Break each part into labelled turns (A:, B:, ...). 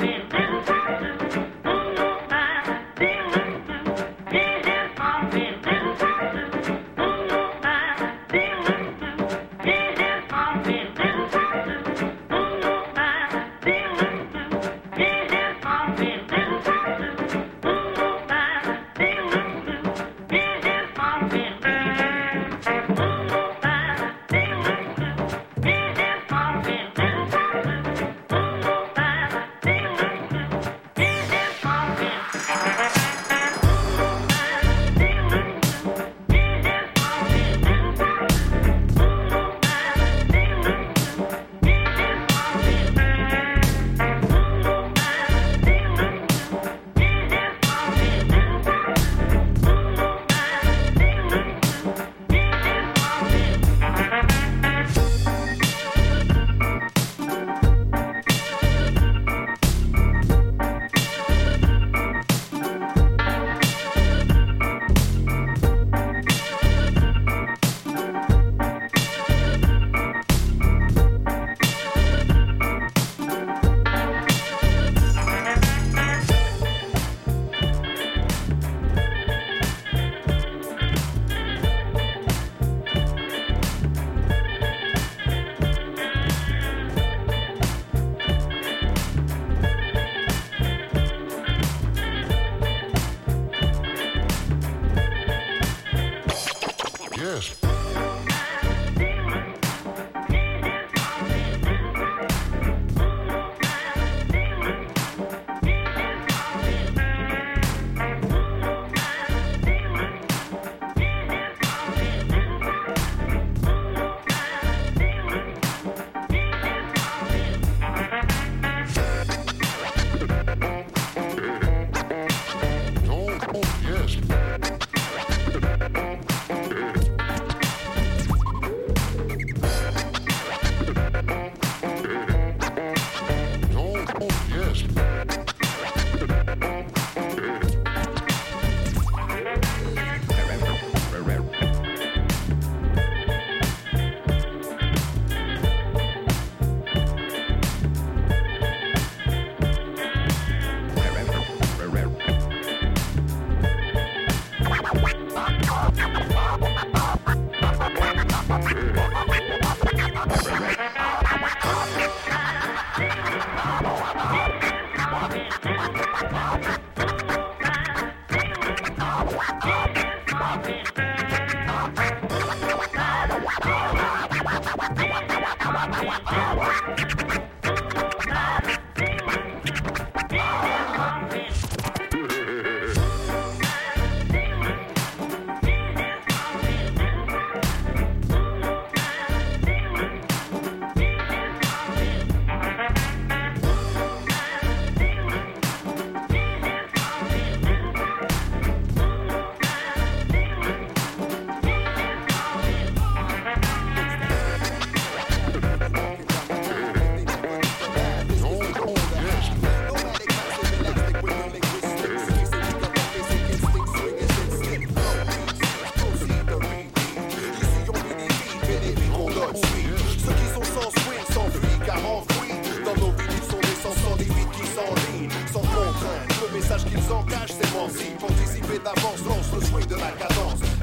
A: man.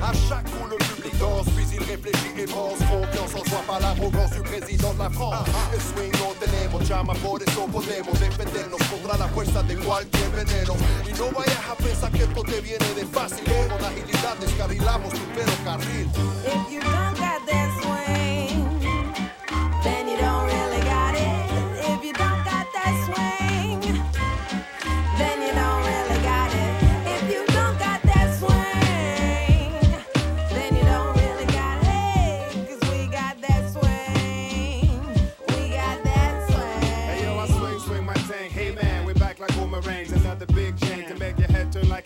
A: À chaque coup, le public danse, puis il réfléchit et pense. Confiance en soi, pas l'arrogance du président de la France. El tenemos, llama, por eso podemos defendernos contra la fuerza de cualquier veneno. Y no vayas a pensar que esto te viene de fácil. Con agilidad descarrilamos tu. If you don't got that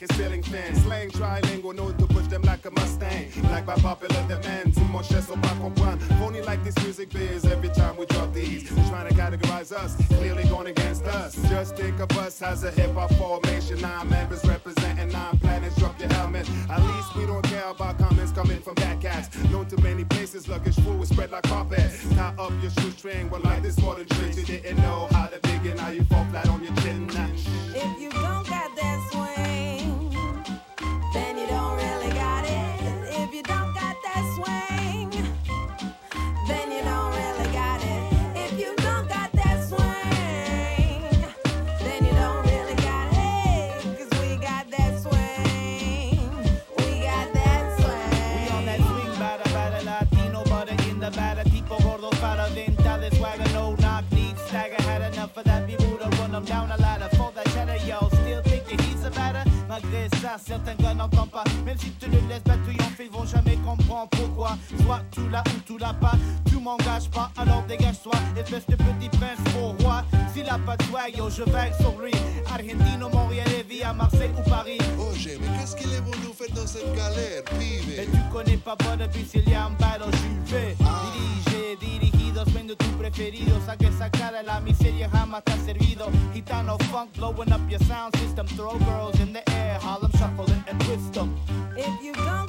A: and stealing. Slang trilingual, know to push them like a Mustang. Like by popular demand, much mon chest back on comprendre. Phony like this music biz every time we drop these. They're trying to categorize us, clearly
B: going against us. Just think of us as a hip hop
A: formation. Nine members representing nine planets, drop your helmet. At least we don't care about comments coming from backcats. Known to many places, luggage full is spread like carpet. Tie up your shoestring, well, like this water
C: than. You didn't know how to begin, now you fall flat on your chin. If you don't got that swing.
B: Certains gars n'entendent pas. Même si
D: tu le
B: laisses triompher, ils vont jamais comprendre pourquoi. Soit tout là ou tout là pas. Tu m'engages pas, alors dégage-toi. Espèce de petit prince au roi. S'il a pas de toi, yo, je vais sur lui. Argentino, Montréal, vie à Marseille
E: ou Paris. Oye, mais qu'est-ce qu'il est venu faire dans cette galère, pibe? Mais tu connais pas pas depuis s'il y a
F: un battle, j'y vais. Dirige, dirigidos, vendo tu preferido. Saque esa cara, la miseria jamás te ha servido. Gitano funk, blowing up your sound system. Throw girls in the air, Harlem
G: shuffling and twist them. If you don't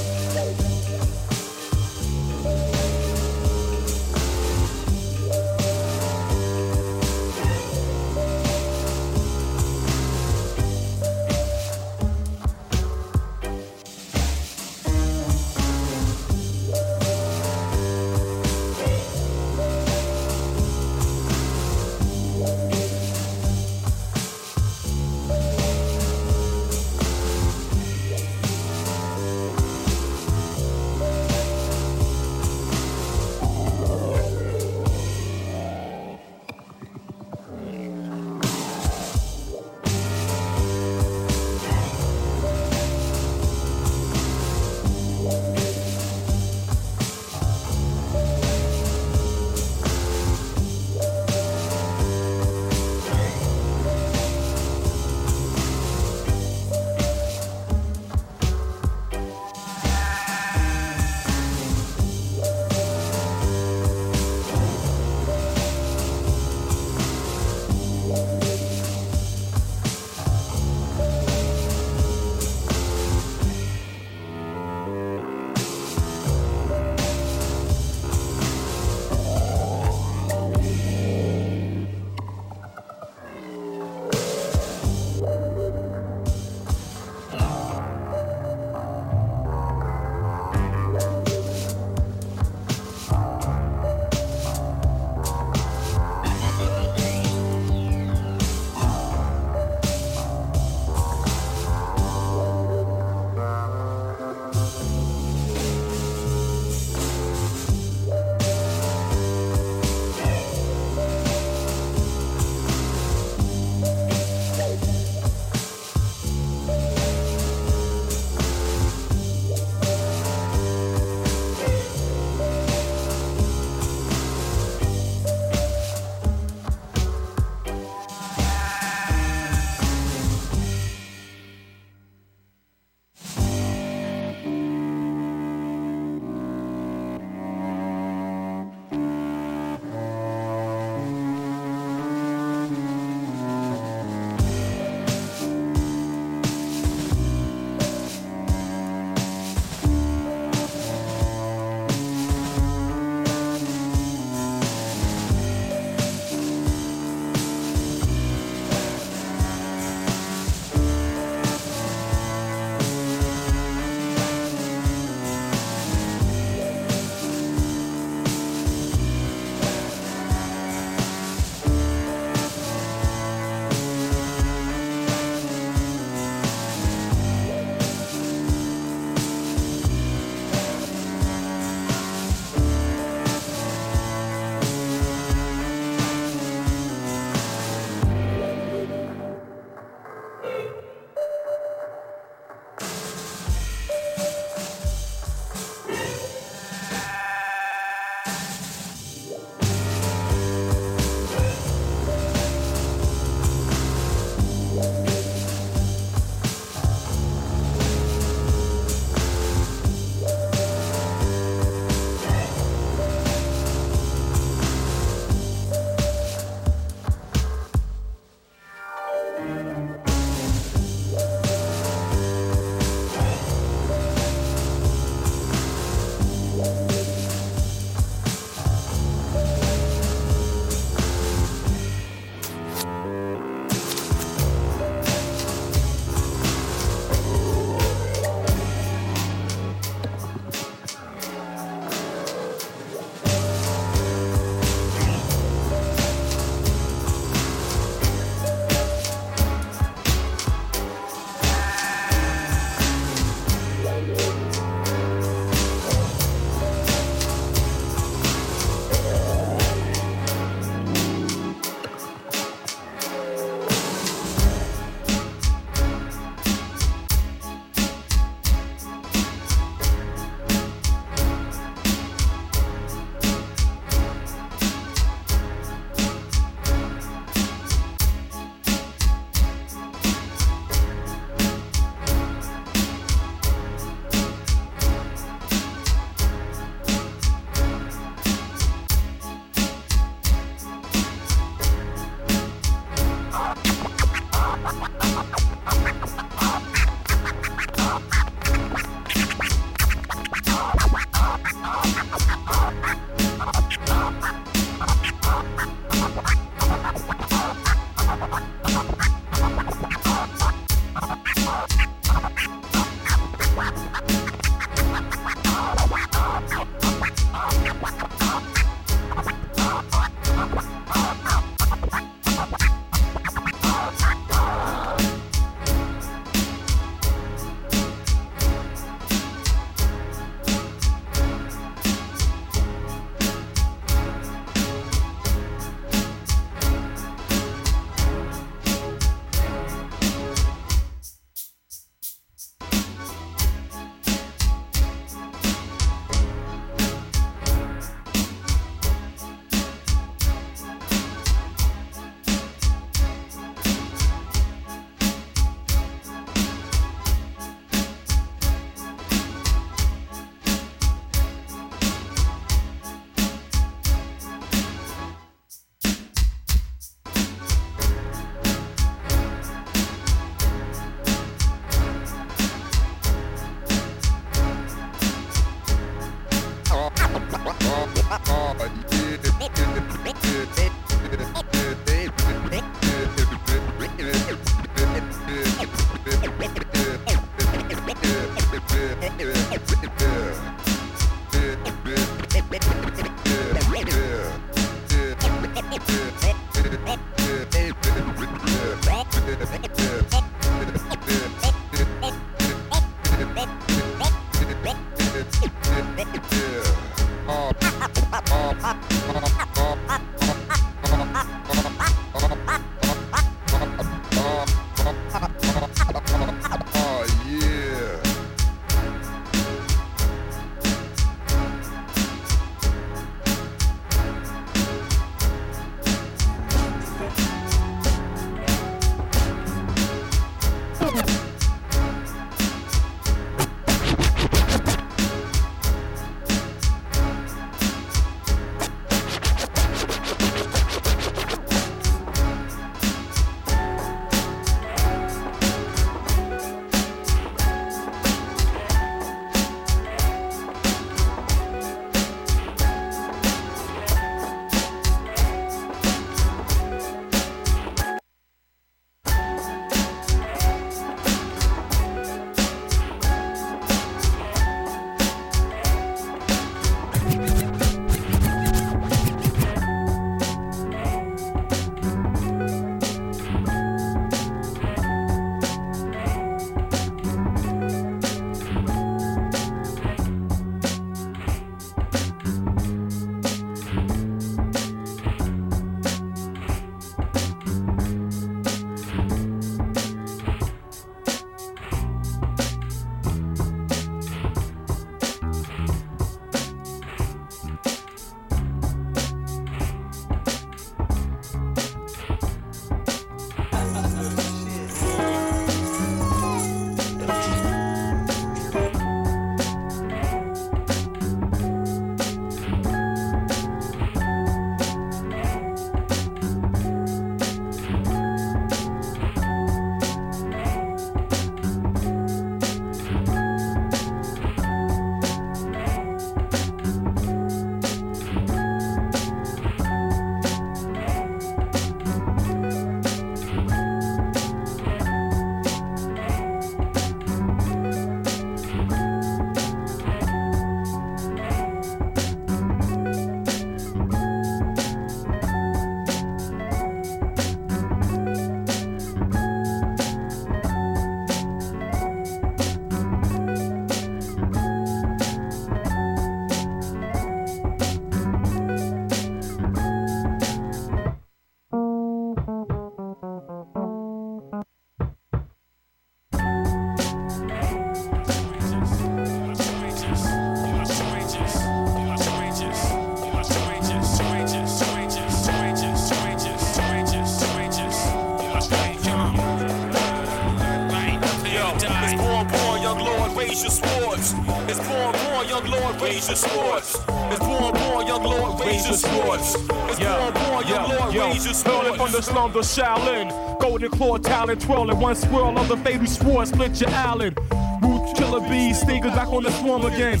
G: lord, raise your swords. It's born, born, young lord, raise your swords. It's born, born, young lord, raise your
H: Hurling from the slums of Shaolin. Golden claw talent twirling. One swirl of the fatal sword split your Allen. Root killer bees, stingers back on the swarm again.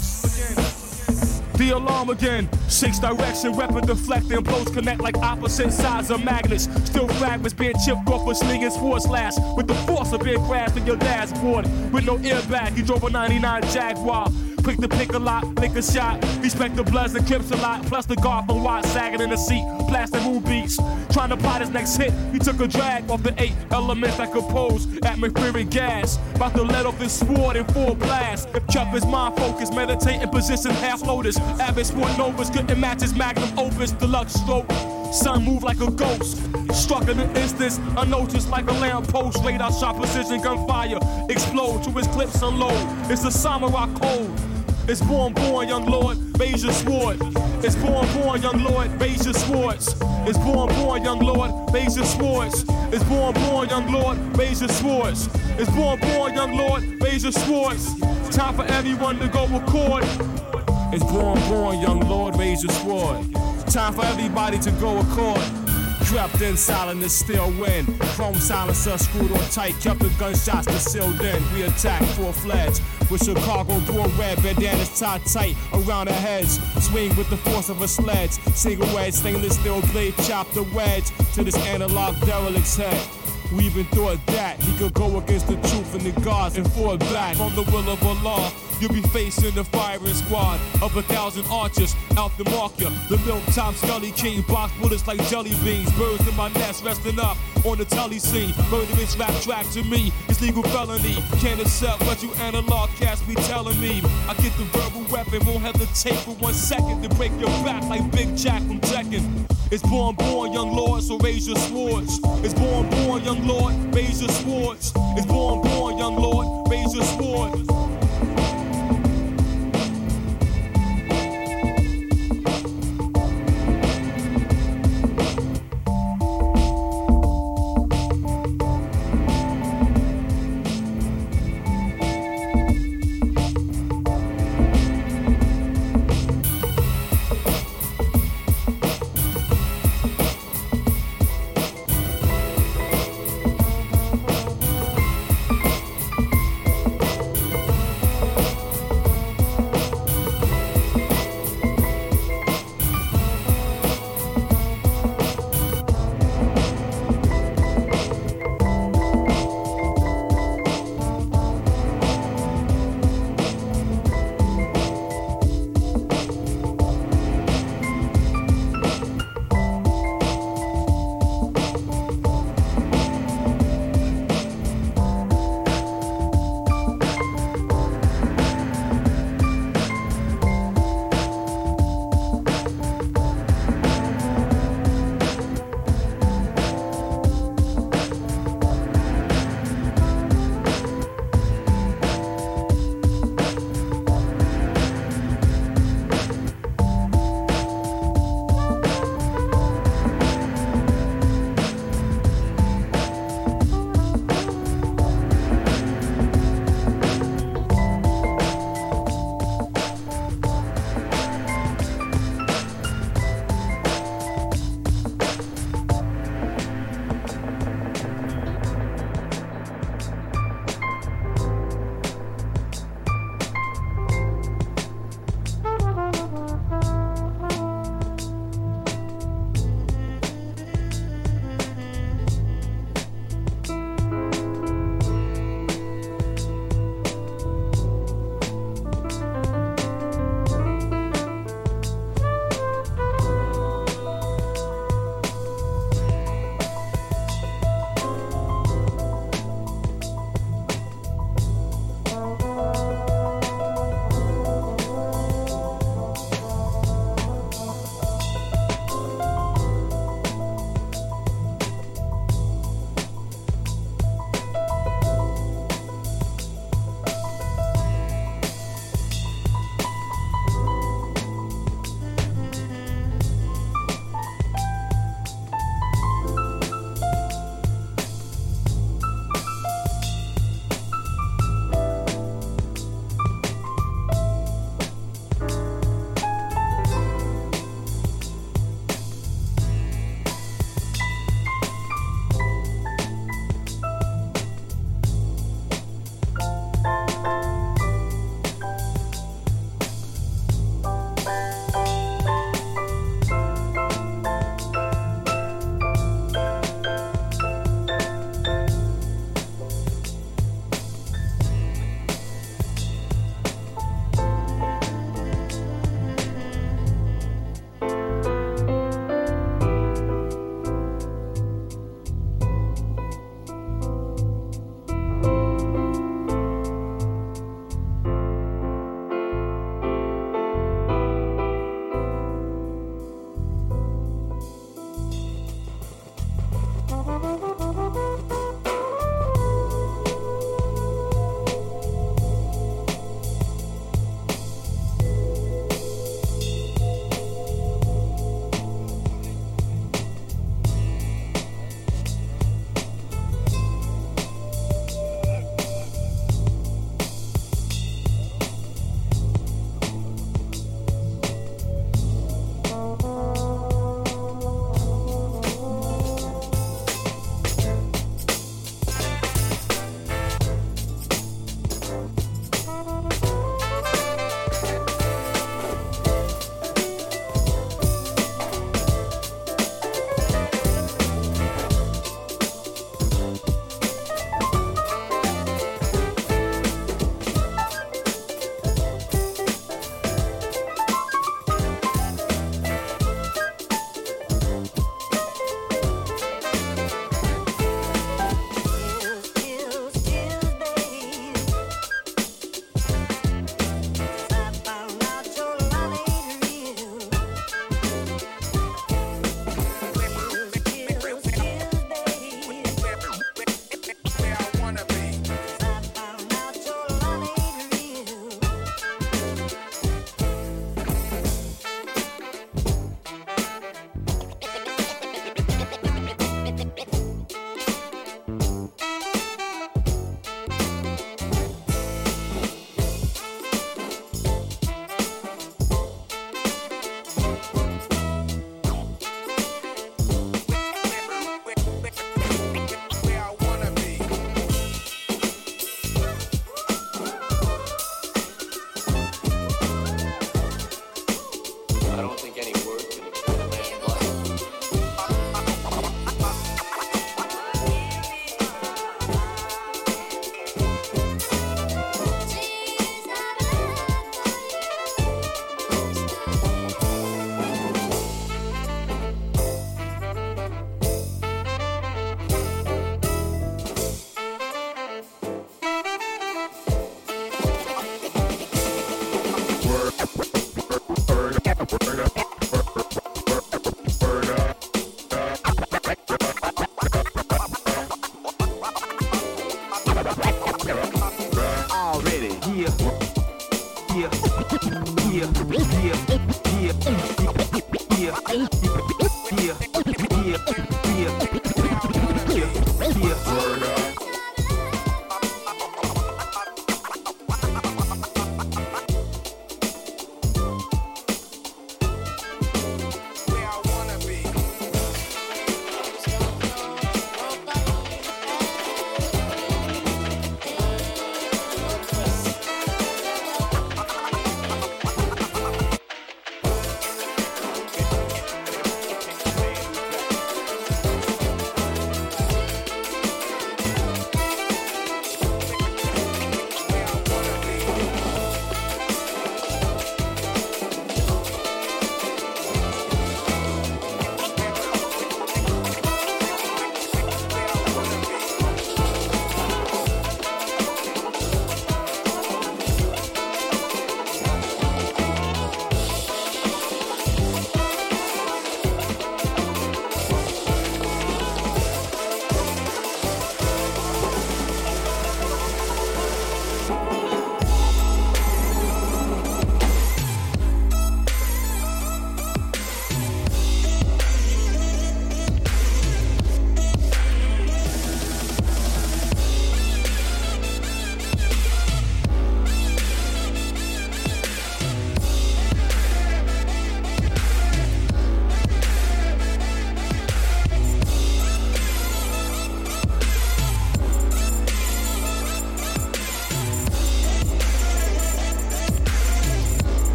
H: The alarm again. Six direction, weapon deflecting. Blows connect like opposite sides of magnets. Still fragments being chipped off with slinging sword slash. With the force of being crashed in your dashboard. With no airbag, he drove a 99 Jaguar. Quick to pick a lot, lick a shot. Respect the Bloods and Crips a lot. Plus the guard from Watt sagging in the seat. Blasting moon beats. Trying to plot his next hit. He took a drag off the eight elements that compose atmospheric gas. About to let off his sword in full blast. Kept his mind focused, meditating position half lotus. Abbott Sport Novas couldn't match his magnum opus. Deluxe stroke. Sun moved like a ghost. Struck in an instant, unnoticed like a lamppost. Radar shot precision gunfire. Explode to his clips unload. It's a samurai code. It's born, born, young lord, your sword. It's born, born, young lord, your swords. It's born, born, young lord, your swords. It's born, born, young lord, your swords. It's born, born, young lord, your swords. Time for everyone to go accord. It's born, born, young lord, your sword. Time for everybody to go accord. Crept in silent still win. Chrome silencer screwed on tight, kept the gunshots concealed in. We attacked full fledged. With Chicago door red, bandanas tied tight around our heads. Swing with the force of a sledge. Single wedge, stainless steel blade, chop the wedge to this analog derelict's head. We even thought that he could go against the truth and the gods and fall back from the will of Allah. You'll be facing the firing squad of a thousand archers out the marker. The milk top scully king box bullets like jelly beans. Birds in my nest resting up on the telly scene. Murderous rap track to me is legal felony. Can't accept what you analog cats be telling me. I get the verbal weapon, won't hesitate for one second to break your back like Big Jack from Tekken. It's born, born, young lord, so raise your swords. It's born, born, young lord, raise your swords. It's born, born, young lord, raise your swords.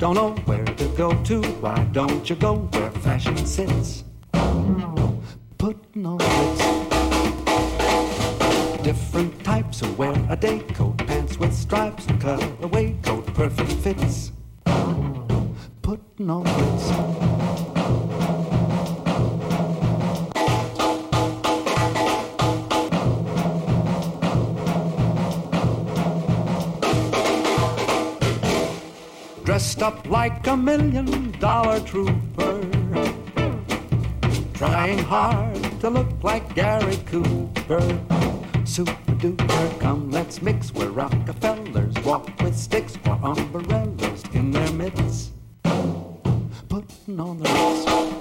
I: don't know where to go to. Why don't you go where fashion sits? dressed up like a million dollar trooper, trying hard to look like Gary Cooper. Super duper, come let's mix where Rockefellers walk with sticks or umbrellas in their midst, putting on the ritz.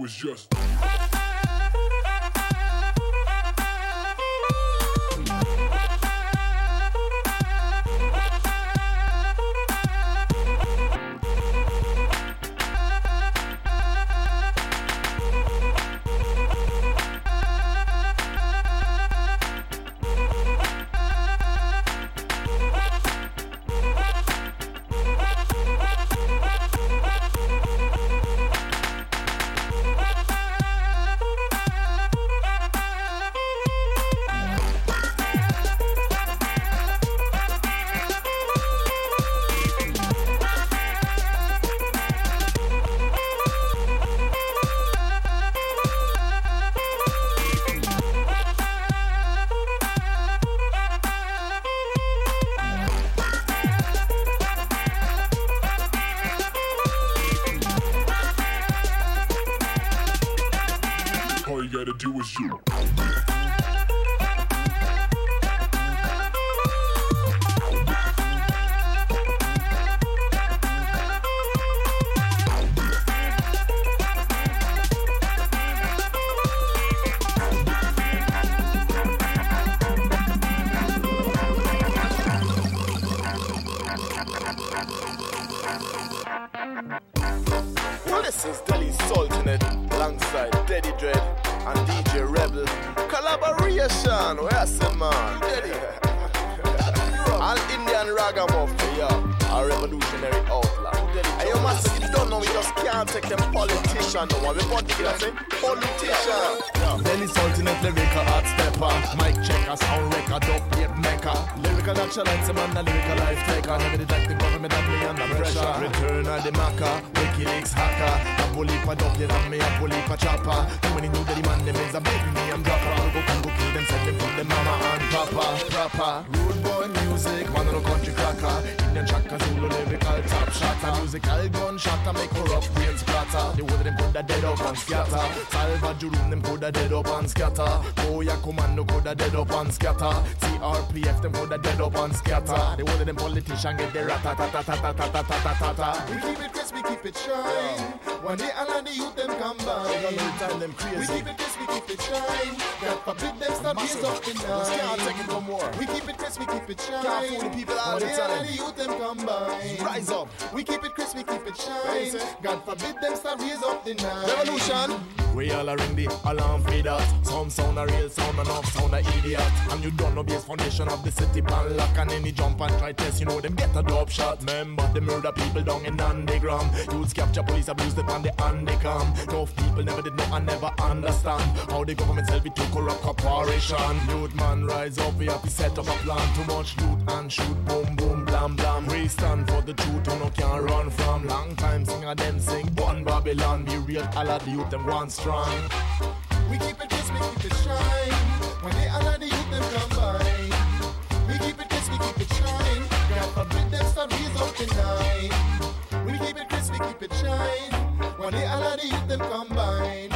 J: was just.
K: And
L: Proper, rude boy music, man on a country cracker. Indian chaka Zulu lyrical top shotter Musical gunshot and make corrupt brains splatter The way them put that dead up and scatter Salwa Judum them put that dead up and scatter Koya Commando put that dead up and scatter CRPF them put that dead up and scatter The way them politician get their rat ta ta ta ta ta ta ta ta ta
M: We keep it crisp, we keep it shine. One day all of the youth them combine.
L: them crazy.
M: We keep it crisp, we keep it shine. God forbid them stop raise up the
L: Just can't take it no more.
M: We keep it crisp, we keep it shine.
L: Can't fool the people all
M: One
L: the
M: day all of the youth them combine.
L: Rise up.
M: We keep it crisp, we keep it
L: What
M: shine. God forbid them stop raise up the nine.
L: Revolution. We all are in the alarm for that. Some sound a real sound, enough sound a idiot. And you don't know base foundation of the city pan lock. And any jump and try test, you know them get a dope shot. Remember the murder people down in underground. Youths capture police abuse them on the undercam. Enough people never did know and never understand how the government sell it to corrupt corporation. Youth man rise up, we have to set up a plan. Too much loot and shoot, boom boom blam blam. We stand for the truth, who no can't run from. Long time singer them sing Babylon. We real all of the youth them one strong.
M: We keep it crisp, we keep it shine. When they all of the youth them combine. We keep it we keep it shine. God forbid them stop raise up tonight. We keep it we keep it shine. When they all of the youth them combine.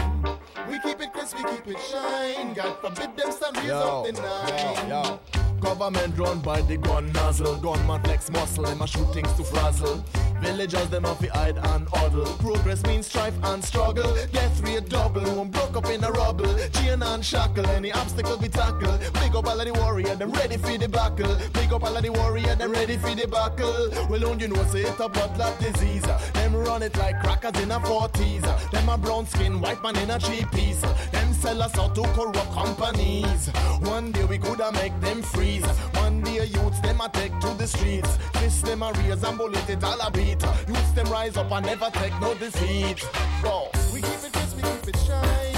M: We keep it crisp, we keep it shine. God forbid them.
L: Yo, yo. Government run by the gun nozzle. Gunman flex muscle, them a shoot things to frazzle. Villagers them to hide and huddle. Progress means strife and struggle. Death rate double, one broke up in a rubble. Chain and shackle, any obstacle we tackle. Big up all of the warrior, them ready for the battle. Big up all of the warrior, them ready for the battle. Well, don't you know, say it a blood disease. Them run it like crackers in a 40s. Them a brown skin, white man in a cheap piece. Them sell us out to corrupt companies. One day we coulda make them freeze. One day youths them a take to the streets. Fist them a raise and bullet it all a beat. Youths them rise up and never take no defeat. Go.
M: We keep it crisp, we keep it shine.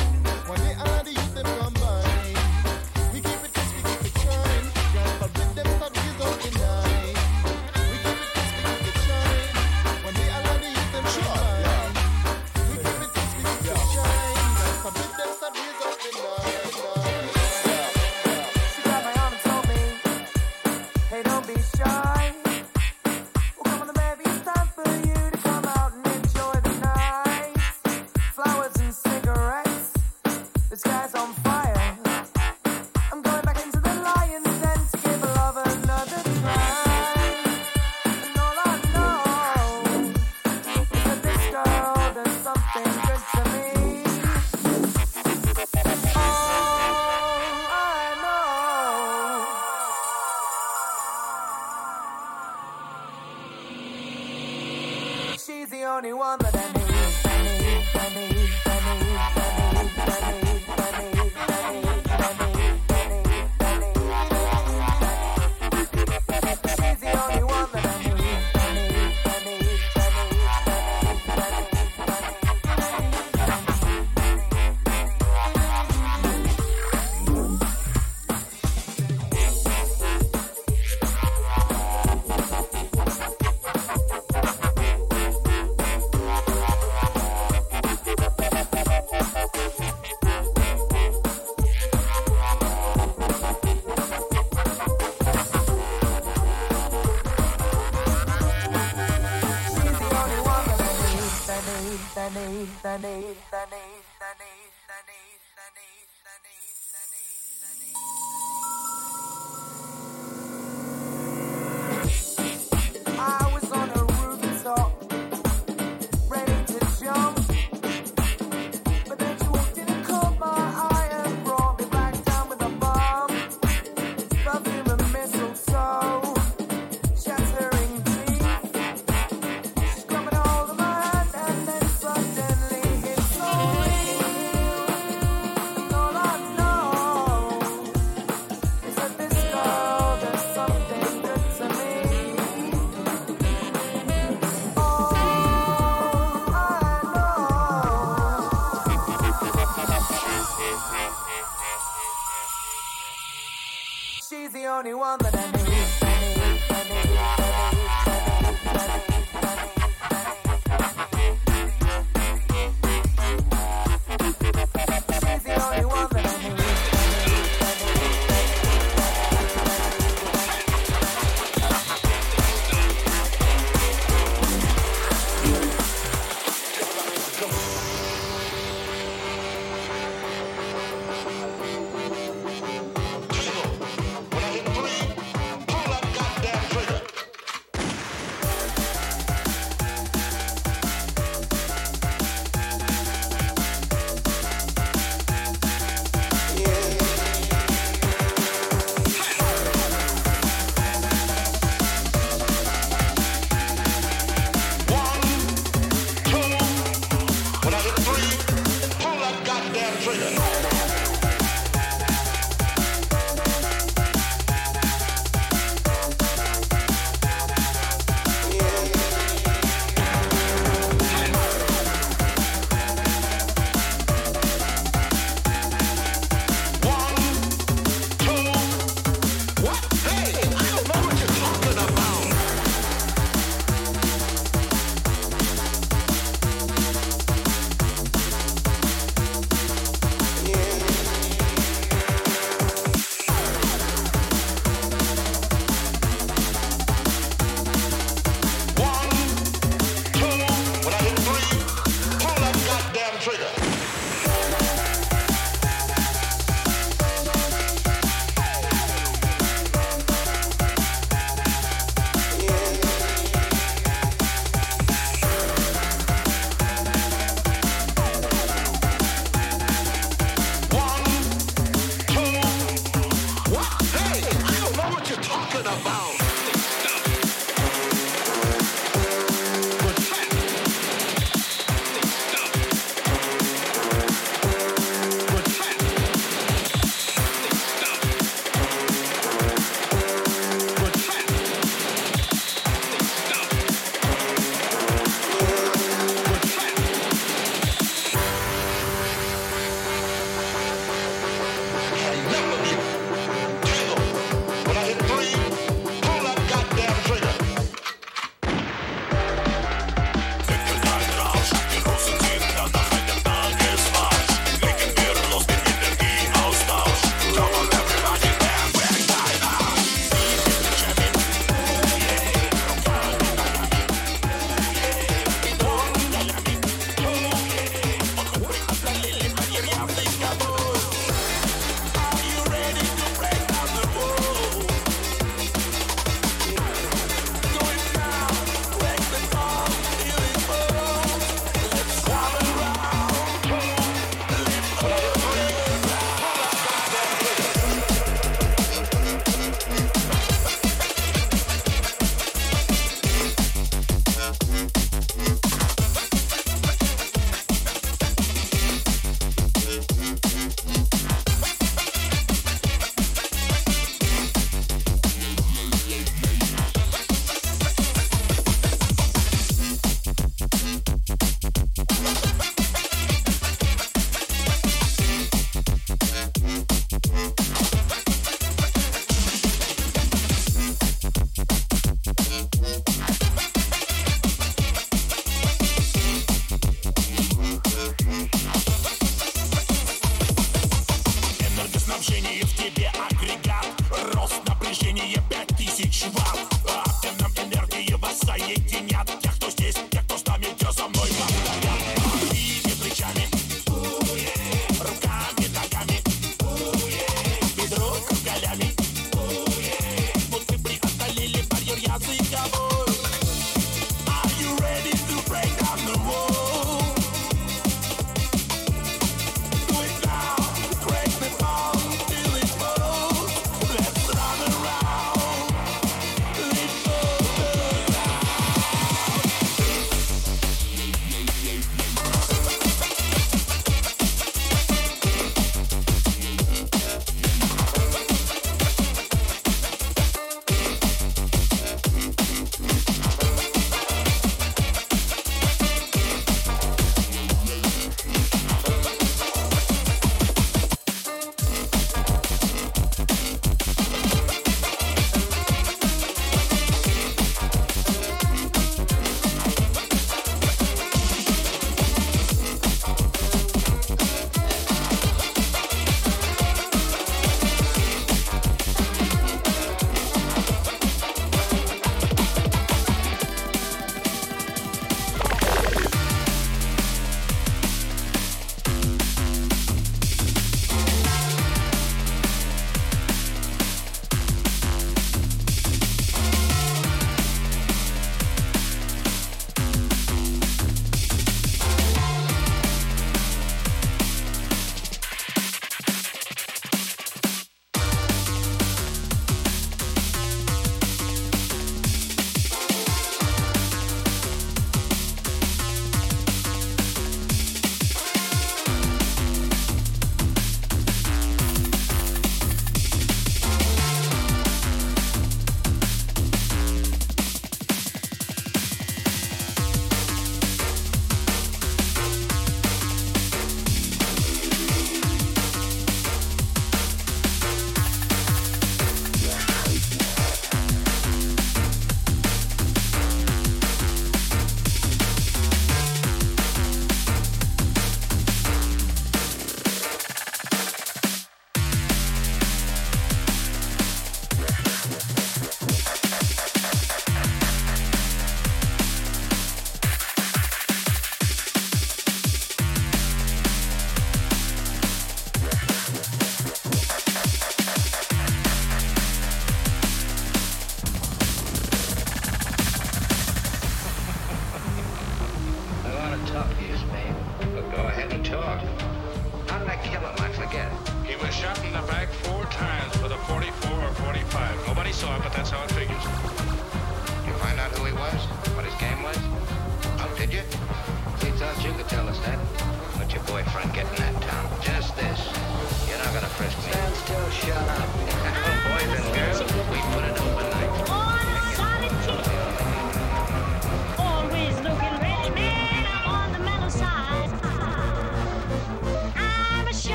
J: sunny, sunny, sunny.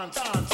J: Dance, dance,